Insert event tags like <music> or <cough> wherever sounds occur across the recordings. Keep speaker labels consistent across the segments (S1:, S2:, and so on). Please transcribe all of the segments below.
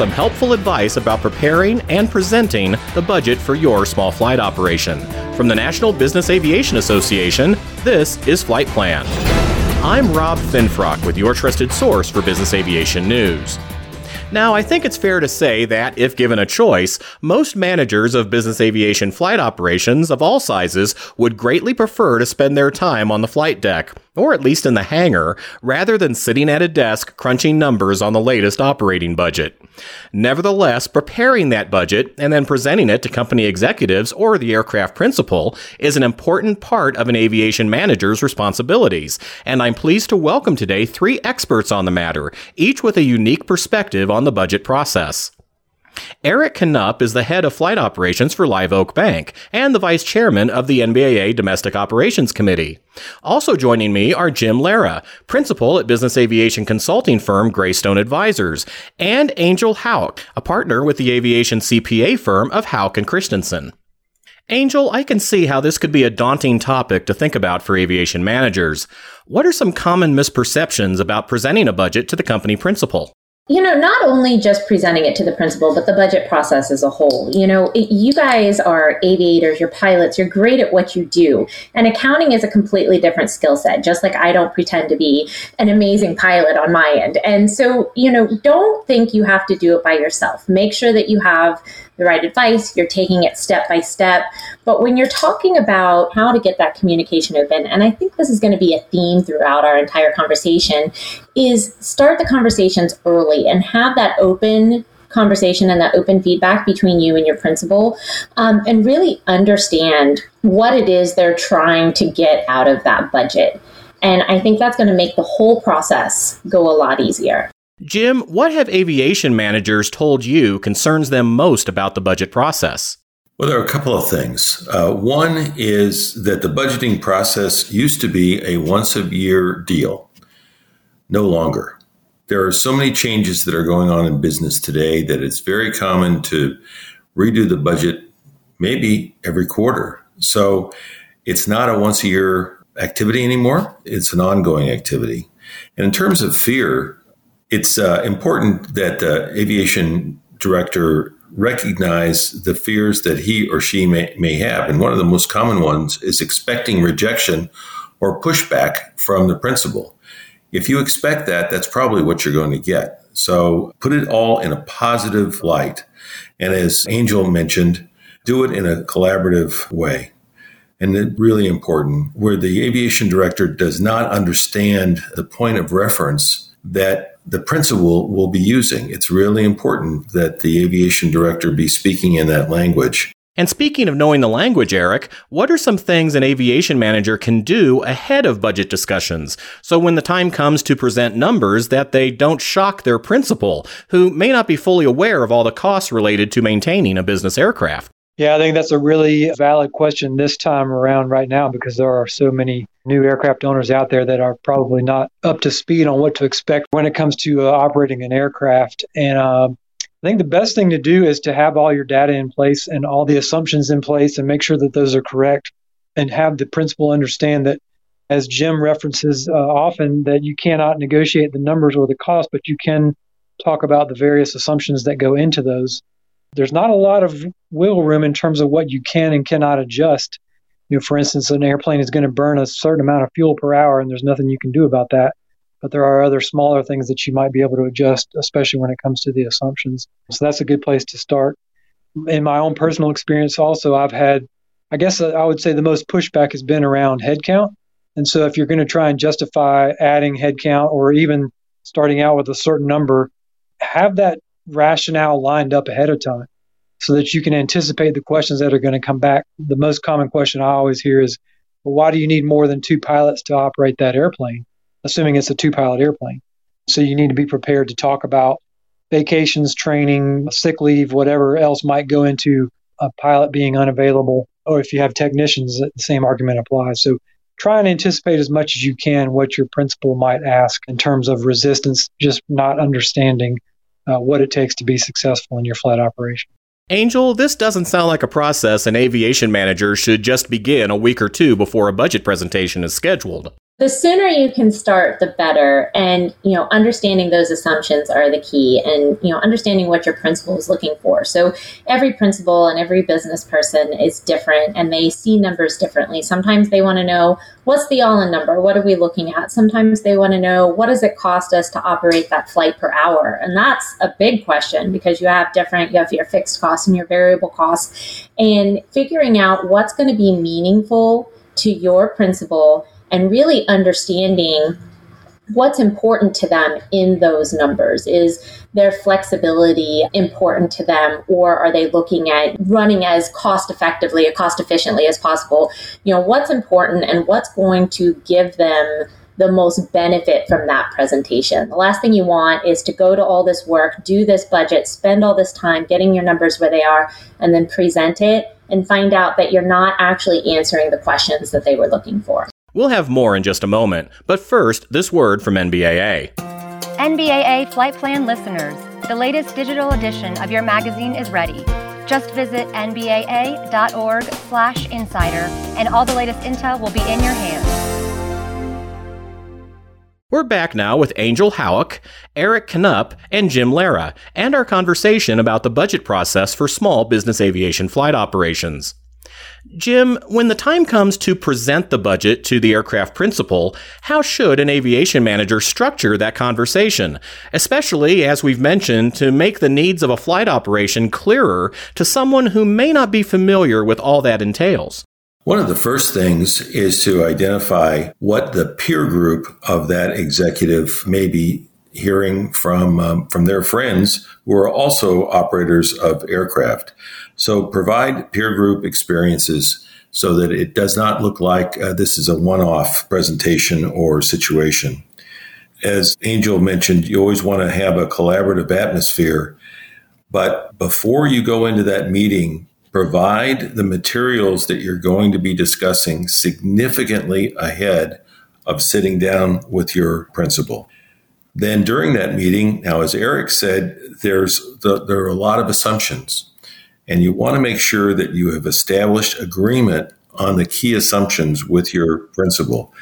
S1: some helpful advice about preparing and presenting the budget for your small flight operation. From the National Business Aviation Association, this is Flight Plan. I'm Rob Finfrock with your trusted source for business aviation news. Now, I think it's fair to say that, if given a choice, most managers of business aviation flight operations of all sizes would greatly prefer to spend their time on the flight deck, or at least in the hangar, rather than sitting at a desk crunching numbers on the latest operating budget. Nevertheless, preparing that budget and then presenting it to company executives or the aircraft principal is an important part of an aviation manager's responsibilities, and I'm pleased to welcome today three experts on the matter, each with a unique perspective on the budget process. Eric Knupp is the head of flight operations for Live Oak Bank and the vice chairman of the NBAA Domestic Operations Committee. Also joining me are Jim Lara, principal at business aviation consulting firm Gray Stone Advisors, and Angel Hauk, a partner with the aviation CPA firm of Hauk and Christensen. Angel, I can see how this could be a daunting topic to think about for aviation managers. What are some common misperceptions about presenting a budget to the company principal?
S2: You know, not only just presenting it to the principal, but the budget process as a whole. You know, it, you guys are aviators, you're pilots, you're great at what you do. And accounting is a completely different skill set, just like I don't pretend to be an amazing pilot on my end. And so, you know, don't think you have to do it by yourself. Make sure that you have the right advice, you're taking it step by step. But when you're talking about how to get that communication open, and I think this is going to be a theme throughout our entire conversation, is start the conversations early and have that open conversation and that open feedback between you and your principal um, and really understand what it is they're trying to get out of that budget. And I think that's going to make the whole process go a lot easier.
S1: Jim, what have aviation managers told you concerns them most about the budget process?
S3: Well, there are a couple of things. Uh, one is that the budgeting process used to be a once a year deal, no longer. There are so many changes that are going on in business today that it's very common to redo the budget maybe every quarter. So it's not a once a year activity anymore, it's an ongoing activity. And in terms of fear, it's uh, important that the aviation director recognize the fears that he or she may, may have. And one of the most common ones is expecting rejection or pushback from the principal. If you expect that, that's probably what you're going to get. So put it all in a positive light. And as Angel mentioned, do it in a collaborative way. And it's really important, where the aviation director does not understand the point of reference that the principal will be using. It's really important that the aviation director be speaking in that language.
S1: And speaking of knowing the language, Eric, what are some things an aviation manager can do ahead of budget discussions so when the time comes to present numbers that they don't shock their principal, who may not be fully aware of all the costs related to maintaining a business aircraft?
S4: Yeah, I think that's a really valid question this time around right now because there are so many new aircraft owners out there that are probably not up to speed on what to expect when it comes to uh, operating an aircraft. And uh, I think the best thing to do is to have all your data in place and all the assumptions in place and make sure that those are correct and have the principal understand that as Jim references uh, often that you cannot negotiate the numbers or the cost, but you can talk about the various assumptions that go into those there's not a lot of wiggle room in terms of what you can and cannot adjust. You know, for instance, an airplane is going to burn a certain amount of fuel per hour, and there's nothing you can do about that. But there are other smaller things that you might be able to adjust, especially when it comes to the assumptions. So that's a good place to start. In my own personal experience, also, I've had, I guess uh, I would say the most pushback has been around headcount. And so if you're going to try and justify adding headcount or even starting out with a certain number, have that rationale lined up ahead of time so that you can anticipate the questions that are going to come back. The most common question I always hear is, well, why do you need more than two pilots to operate that airplane, assuming it's a two pilot airplane? So you need to be prepared to talk about vacations, training, sick leave, whatever else might go into a pilot being unavailable. Or if you have technicians, the same argument applies. So try and anticipate as much as you can what your principal might ask in terms of resistance, just not understanding uh, what it takes to be successful in your flight operation.
S1: Angel, this doesn't sound like a process an aviation manager should just begin a week or two before a budget presentation is scheduled.
S2: The sooner you can start the better. And you know understanding those assumptions are the key and you know understanding what your principal is looking for. So every principal and every business person is different and they see numbers differently. Sometimes they want to know what's the all-in number? What are we looking at? Sometimes they want to know what does it cost us to operate that flight per hour? And that's a big question because you have different you have your fixed costs and your variable costs. And figuring out what's going to be meaningful to your principal and really understanding what's important to them in those numbers. Is their flexibility important to them or are they looking at running as cost effectively or cost efficiently as possible? You know what's important and what's going to give them the most benefit from that presentation? The last thing you want is to go to all this work do this budget spend all this time getting your numbers where they are and then present it and find out that you're not actually answering the questions that they were looking for
S1: We'll have more in just a moment, but first, this word from NBAA.
S5: NBAA Flight Plan listeners, the latest digital edition of your magazine is ready. Just visit nbaa.org slash insider, and all the latest intel will be in your hands.
S1: We're back now with Angel Hauk, Eric Knupp, and Jim Lara, and our conversation about the budget process for small business aviation flight operations. Jim, when the time comes to present the budget to the aircraft principal, how should an aviation manager structure that conversation? Especially, as we've mentioned, to make the needs of a flight operation clearer to someone who may not be familiar with all that entails.
S3: One of the first things is to identify what the peer group of that executive may be hearing from um, from their friends who are also operators of aircraft. So provide peer group experiences so that it does not look like uh, this is a one-off presentation or situation. As Angel mentioned, you always want to have a collaborative atmosphere, but before you go into that meeting, provide the materials that you're going to be discussing significantly ahead of sitting down with your principal. Then during that meeting, now as Eric said, there's the, there are a lot of assumptions, and you want to make sure that you have established agreement on the key assumptions with your principal.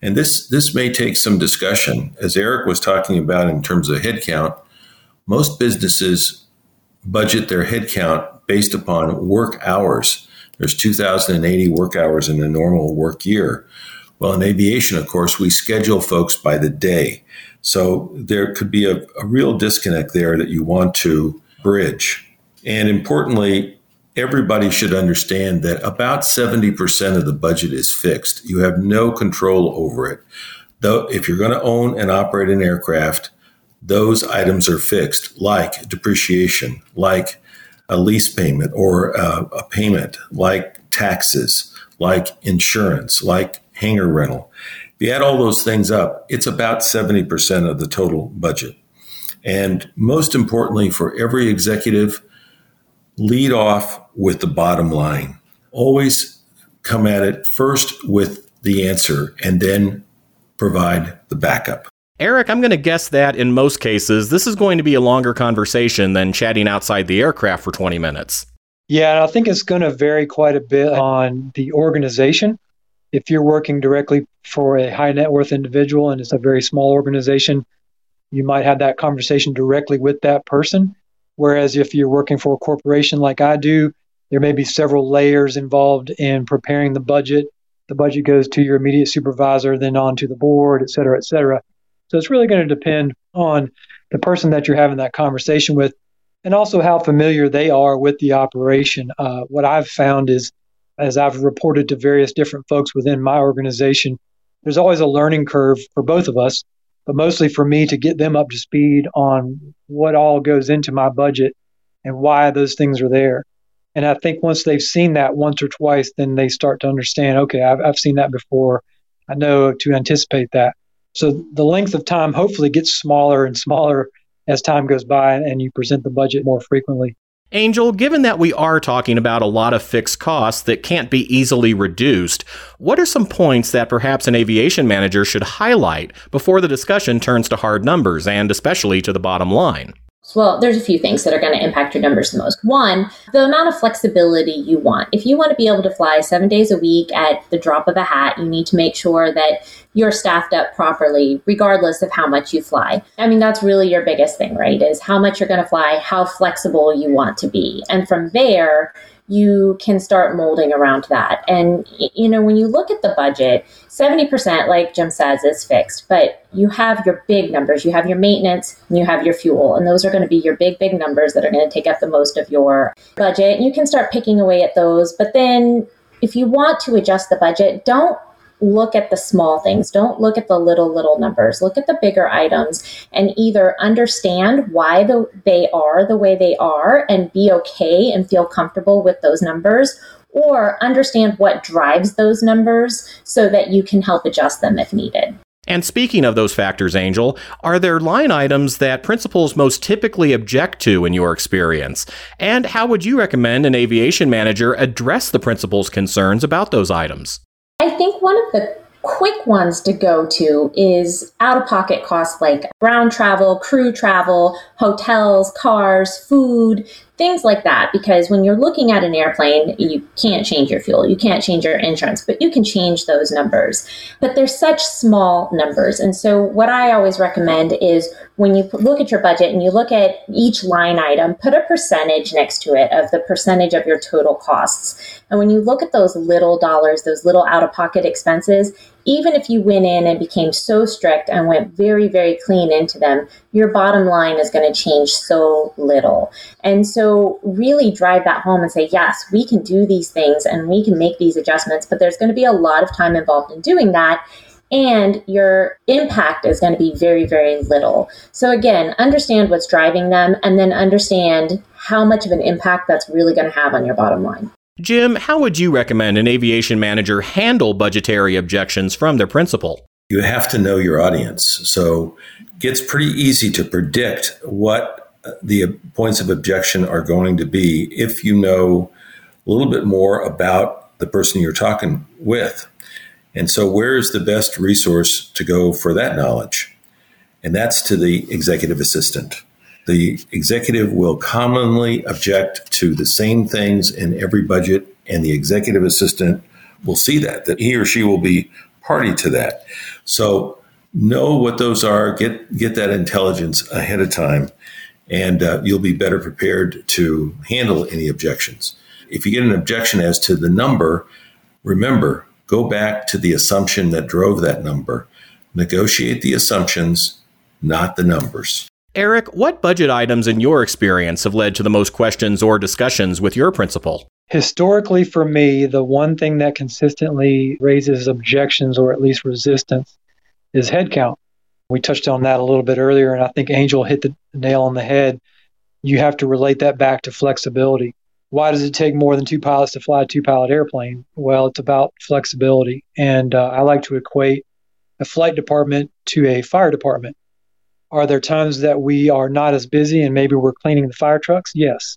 S3: And this this may take some discussion, as Eric was talking about in terms of headcount. Most businesses budget their headcount based upon work hours. There's 2,080 work hours in a normal work year. Well, in aviation, of course, we schedule folks by the day. So there could be a, a real disconnect there that you want to bridge. And importantly, everybody should understand that about 70% of the budget is fixed. You have no control over it. Though, if you're going to own and operate an aircraft, those items are fixed, like depreciation, like a lease payment or a, a payment, like taxes, like insurance, like hangar rental. If you add all those things up, it's about 70% of the total budget. And most importantly, for every executive, lead off with the bottom line. Always come at it first with the answer and then provide the backup.
S1: Eric, I'm going to guess that in most cases, this is going to be a longer conversation than chatting outside the aircraft for 20 minutes.
S4: Yeah, and I think it's going to vary quite a bit on the organization. If you're working directly for a high net worth individual and it's a very small organization, you might have that conversation directly with that person. Whereas if you're working for a corporation like I do, there may be several layers involved in preparing the budget. The budget goes to your immediate supervisor, then on to the board, et cetera, et cetera. So it's really going to depend on the person that you're having that conversation with and also how familiar they are with the operation. Uh, what I've found is, as I've reported to various different folks within my organization, there's always a learning curve for both of us, but mostly for me to get them up to speed on what all goes into my budget and why those things are there. And I think once they've seen that once or twice, then they start to understand okay, I've, I've seen that before. I know to anticipate that. So the length of time hopefully gets smaller and smaller as time goes by and you present the budget more frequently.
S1: Angel, given that we are talking about a lot of fixed costs that can't be easily reduced, what are some points that perhaps an aviation manager should highlight before the discussion turns to hard numbers and especially to the bottom line?
S2: Well, there's a few things that are going to impact your numbers the most. One, the amount of flexibility you want. If you want to be able to fly seven days a week at the drop of a hat, you need to make sure that you're staffed up properly, regardless of how much you fly. I mean, that's really your biggest thing, right? Is how much you're going to fly, how flexible you want to be. And from there, you can start molding around that. And, you know, when you look at the budget, 70%, like Jim says, is fixed, but you have your big numbers. You have your maintenance and you have your fuel. And those are going to be your big, big numbers that are going to take up the most of your budget. You can start picking away at those. But then if you want to adjust the budget, don't look at the small things. Don't look at the little, little numbers. Look at the bigger items and either understand why the, they are the way they are and be okay and feel comfortable with those numbers or understand what drives those numbers so that you can help adjust them if needed.
S1: And speaking of those factors, Angel, are there line items that principals most typically object to in your experience? And how would you recommend an aviation manager address the principal's concerns about those items?
S2: I think one of the quick ones to go to is out of pocket costs like ground travel, crew travel, hotels, cars, food, things like that. Because when you're looking at an airplane, you can't change your fuel, you can't change your insurance, but you can change those numbers. But they're such small numbers. And so, what I always recommend is when you look at your budget and you look at each line item, put a percentage next to it of the percentage of your total costs. And when you look at those little dollars, those little out of pocket expenses, even if you went in and became so strict and went very, very clean into them, your bottom line is going to change so little. And so, really drive that home and say, yes, we can do these things and we can make these adjustments, but there's going to be a lot of time involved in doing that and your impact is going to be very, very little. So, again, understand what's driving them and then understand how much of an impact that's really going to have on your bottom line.
S1: Jim, how would you recommend an aviation manager handle budgetary objections from their principal?
S3: You have to know your audience. So, it gets pretty easy to predict what uh, the points of objection are going to be if you know a little bit more about the person you're talking with. And so, where is the best resource to go for that knowledge? And that's to the executive assistant. The executive will commonly object to the same things in every budget, and the executive assistant will see that, that he or she will be party to that. So, know what those are, get, get that intelligence ahead of time, and uh, you'll be better prepared to handle any objections. If you get an objection as to the number, remember Go back to the assumption that drove that number. Negotiate the assumptions, not the numbers.
S1: Eric, what budget items in your experience have led to the most questions or discussions with your principal?
S4: Historically, for me, the one thing that consistently raises objections or at least resistance is headcount. We touched on that a little bit earlier, and I think Angel hit the nail on the head. You have to relate that back to flexibility. Why does it take more than two pilots to fly a two pilot airplane? Well, it's about flexibility. And uh, I like to equate a flight department to a fire department. Are there times that we are not as busy and maybe we're cleaning the fire trucks? Yes.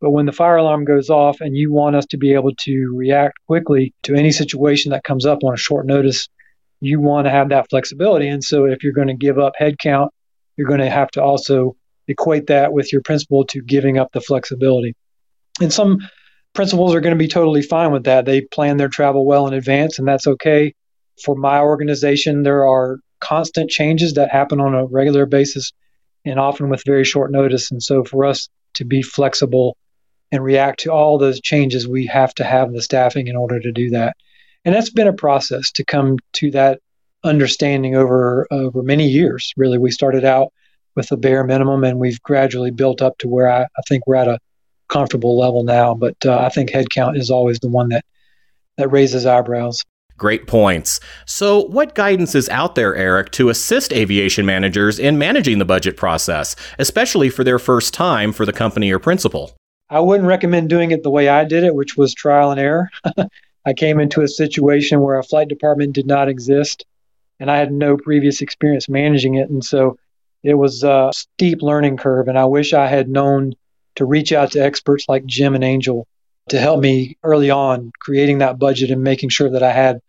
S4: But when the fire alarm goes off and you want us to be able to react quickly to any situation that comes up on a short notice, you want to have that flexibility. And so if you're going to give up headcount, you're going to have to also equate that with your principal to giving up the flexibility. And some principals are going to be totally fine with that. They plan their travel well in advance, and that's okay. For my organization, there are constant changes that happen on a regular basis and often with very short notice. And so, for us to be flexible and react to all those changes, we have to have the staffing in order to do that. And that's been a process to come to that understanding over over many years. Really, we started out with a bare minimum, and we've gradually built up to where I, I think we're at a comfortable level now. But uh, I think headcount is always the one that that raises eyebrows.
S1: Great points. So, what guidance is out there, Eric, to assist aviation managers in managing the budget process, especially for their first time for the company or principal?
S4: I wouldn't recommend doing it the way I did it, which was trial and error. <laughs> I came into a situation where a flight department did not exist, and I had no previous experience managing it. And so it was a steep learning curve. And I wish I had known to reach out to experts like Jim and Angel to help me early on creating that budget and making sure that I had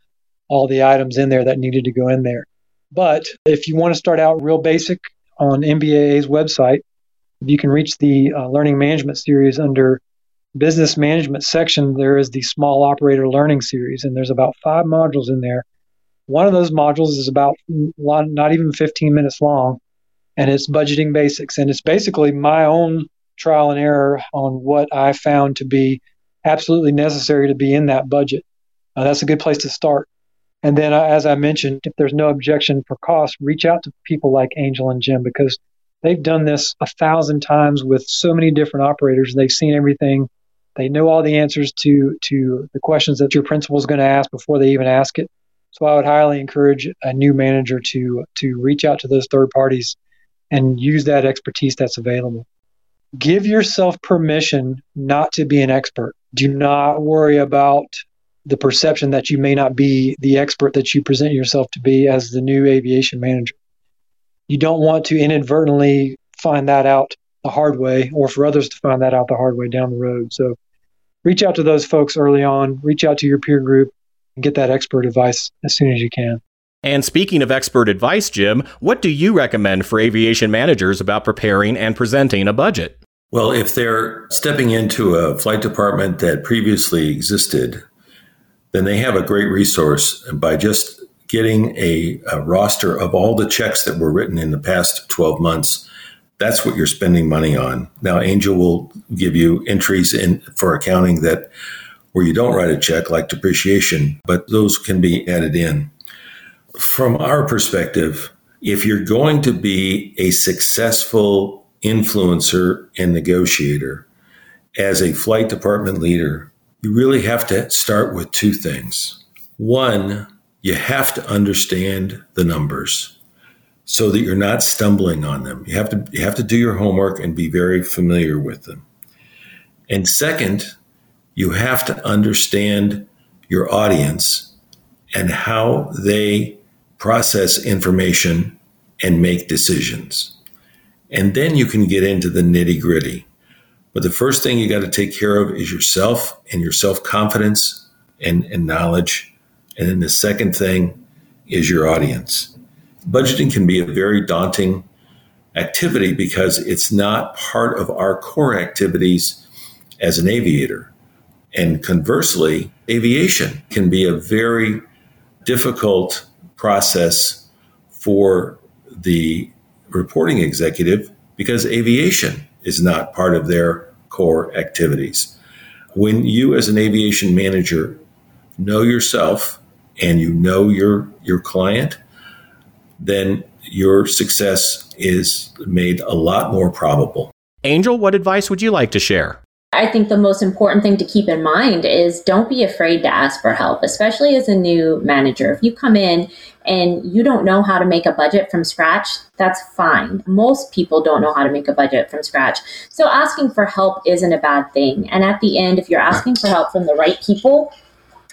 S4: all the items in there that needed to go in there. But if you want to start out real basic on NBAA's website, you can reach the uh, learning management series under business management section, there is the small operator learning series, and there's about five modules in there. One of those modules is about not even 15 minutes long, and it's budgeting basics. And it's basically my own trial and error on what I found to be absolutely necessary to be in that budget. Uh, that's a good place to start. And then, uh, as I mentioned, if there's no objection for cost, reach out to people like Angel and Jim because they've done this a thousand times with so many different operators. They've seen everything. They know all the answers to to the questions that your principal is going to ask before they even ask it. So I would highly encourage a new manager to to reach out to those third parties and use that expertise that's available. Give yourself permission not to be an expert. Do not worry about the perception that you may not be the expert that you present yourself to be as the new aviation manager. You don't want to inadvertently find that out the hard way or for others to find that out the hard way down the road. So reach out to those folks early on, reach out to your peer group, and get that expert advice as soon as you can.
S1: And speaking of expert advice, Jim, what do you recommend for aviation managers about preparing and presenting a budget?
S3: Well, if they're stepping into a flight department that previously existed, then they have a great resource by just getting a, a, roster of all the checks that were written in the past 12 months. That's what you're spending money on. Now, Angel will give you entries in for accounting that where you don't write a check, like depreciation, but those can be added in. From our perspective, if you're going to be a successful influencer and negotiator as a flight department leader, you really have to start with two things. One, you have to understand the numbers so that you're not stumbling on them. You have to you have to do your homework and be very familiar with them. And second, you have to understand your audience and how they process information and make decisions. And then you can get into the nitty gritty. But the first thing you got to take care of is yourself and your self confidence and, and knowledge. And then the second thing is your audience. Budgeting can be a very daunting activity because it's not part of our core activities as an aviator. And conversely, aviation can be a very difficult process for the reporting executive because aviation is not part of their core activities. When you, as an aviation manager, know yourself and you know your your client, then your success is made a lot more probable.
S1: Angel, what advice would you like to share?
S2: I think the most important thing to keep in mind is don't be afraid to ask for help, especially as a new manager. If you come in and you don't know how to make a budget from scratch, that's fine. Most people don't know how to make a budget from scratch. So asking for help isn't a bad thing. And at the end, if you're asking for help from the right people,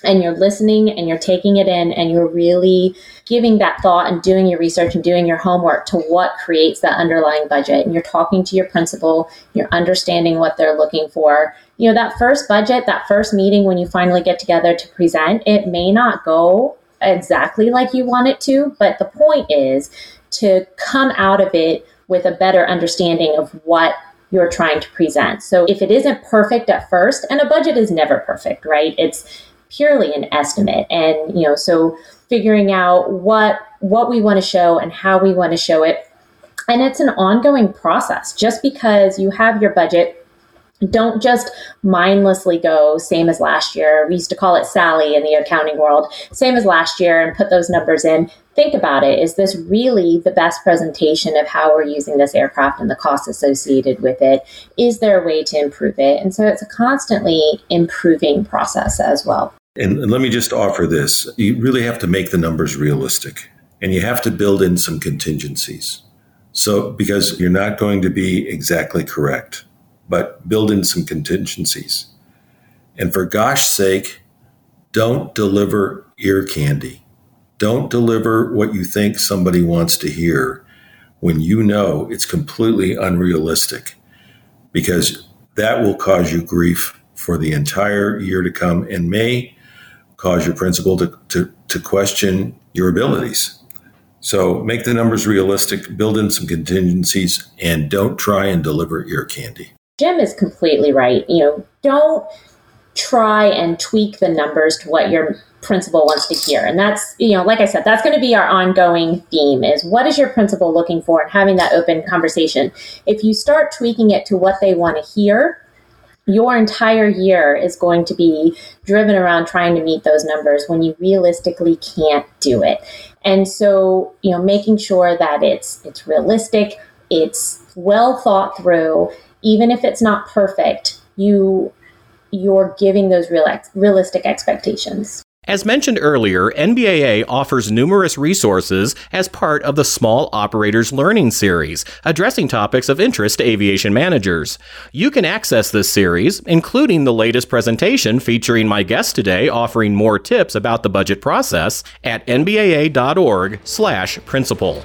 S2: and you're listening and you're taking it in and you're really giving that thought and doing your research and doing your homework to what creates that underlying budget and you're talking to your principal you're understanding what they're looking for you know that first budget that first meeting when you finally get together to present it may not go exactly like you want it to but the point is to come out of it with a better understanding of what you're trying to present. So if it isn't perfect at first, and a budget is never perfect, right? It's purely an estimate and you know so figuring out what what we want to show and how we want to show it and it's an ongoing process just because you have your budget don't just mindlessly go same as last year. We used to call it Sally in the accounting world, same as last year, and put those numbers in. Think about it. Is this really the best presentation of how we're using this aircraft and the costs associated with it? Is there a way to improve it? And so it's a constantly improving process as well.
S3: And let me just offer this you really have to make the numbers realistic and you have to build in some contingencies. So, because you're not going to be exactly correct, but build in some contingencies. And for gosh sake, don't deliver ear candy. Don't deliver what you think somebody wants to hear when you know it's completely unrealistic because that will cause you grief for the entire year to come and may cause your principal to, to, to question your abilities. So make the numbers realistic, build in some contingencies, and don't try and deliver ear candy.
S2: Jim is completely right. You know, don't try and tweak the numbers to what your principal wants to hear. And that's, you know, like I said, that's going to be our ongoing theme is what is your principal looking for and having that open conversation. If you start tweaking it to what they want to hear, your entire year is going to be driven around trying to meet those numbers when you realistically can't do it. And so, you know, making sure that it's it's realistic, it's well thought through, even if it's not perfect, you you're giving those real ex- realistic expectations.
S1: As mentioned earlier, NBAA offers numerous resources as part of the Small Operators Learning Series, addressing topics of interest to aviation managers. You can access this series, including the latest presentation featuring my guest today offering more tips about the budget process at nbaa.org/principal.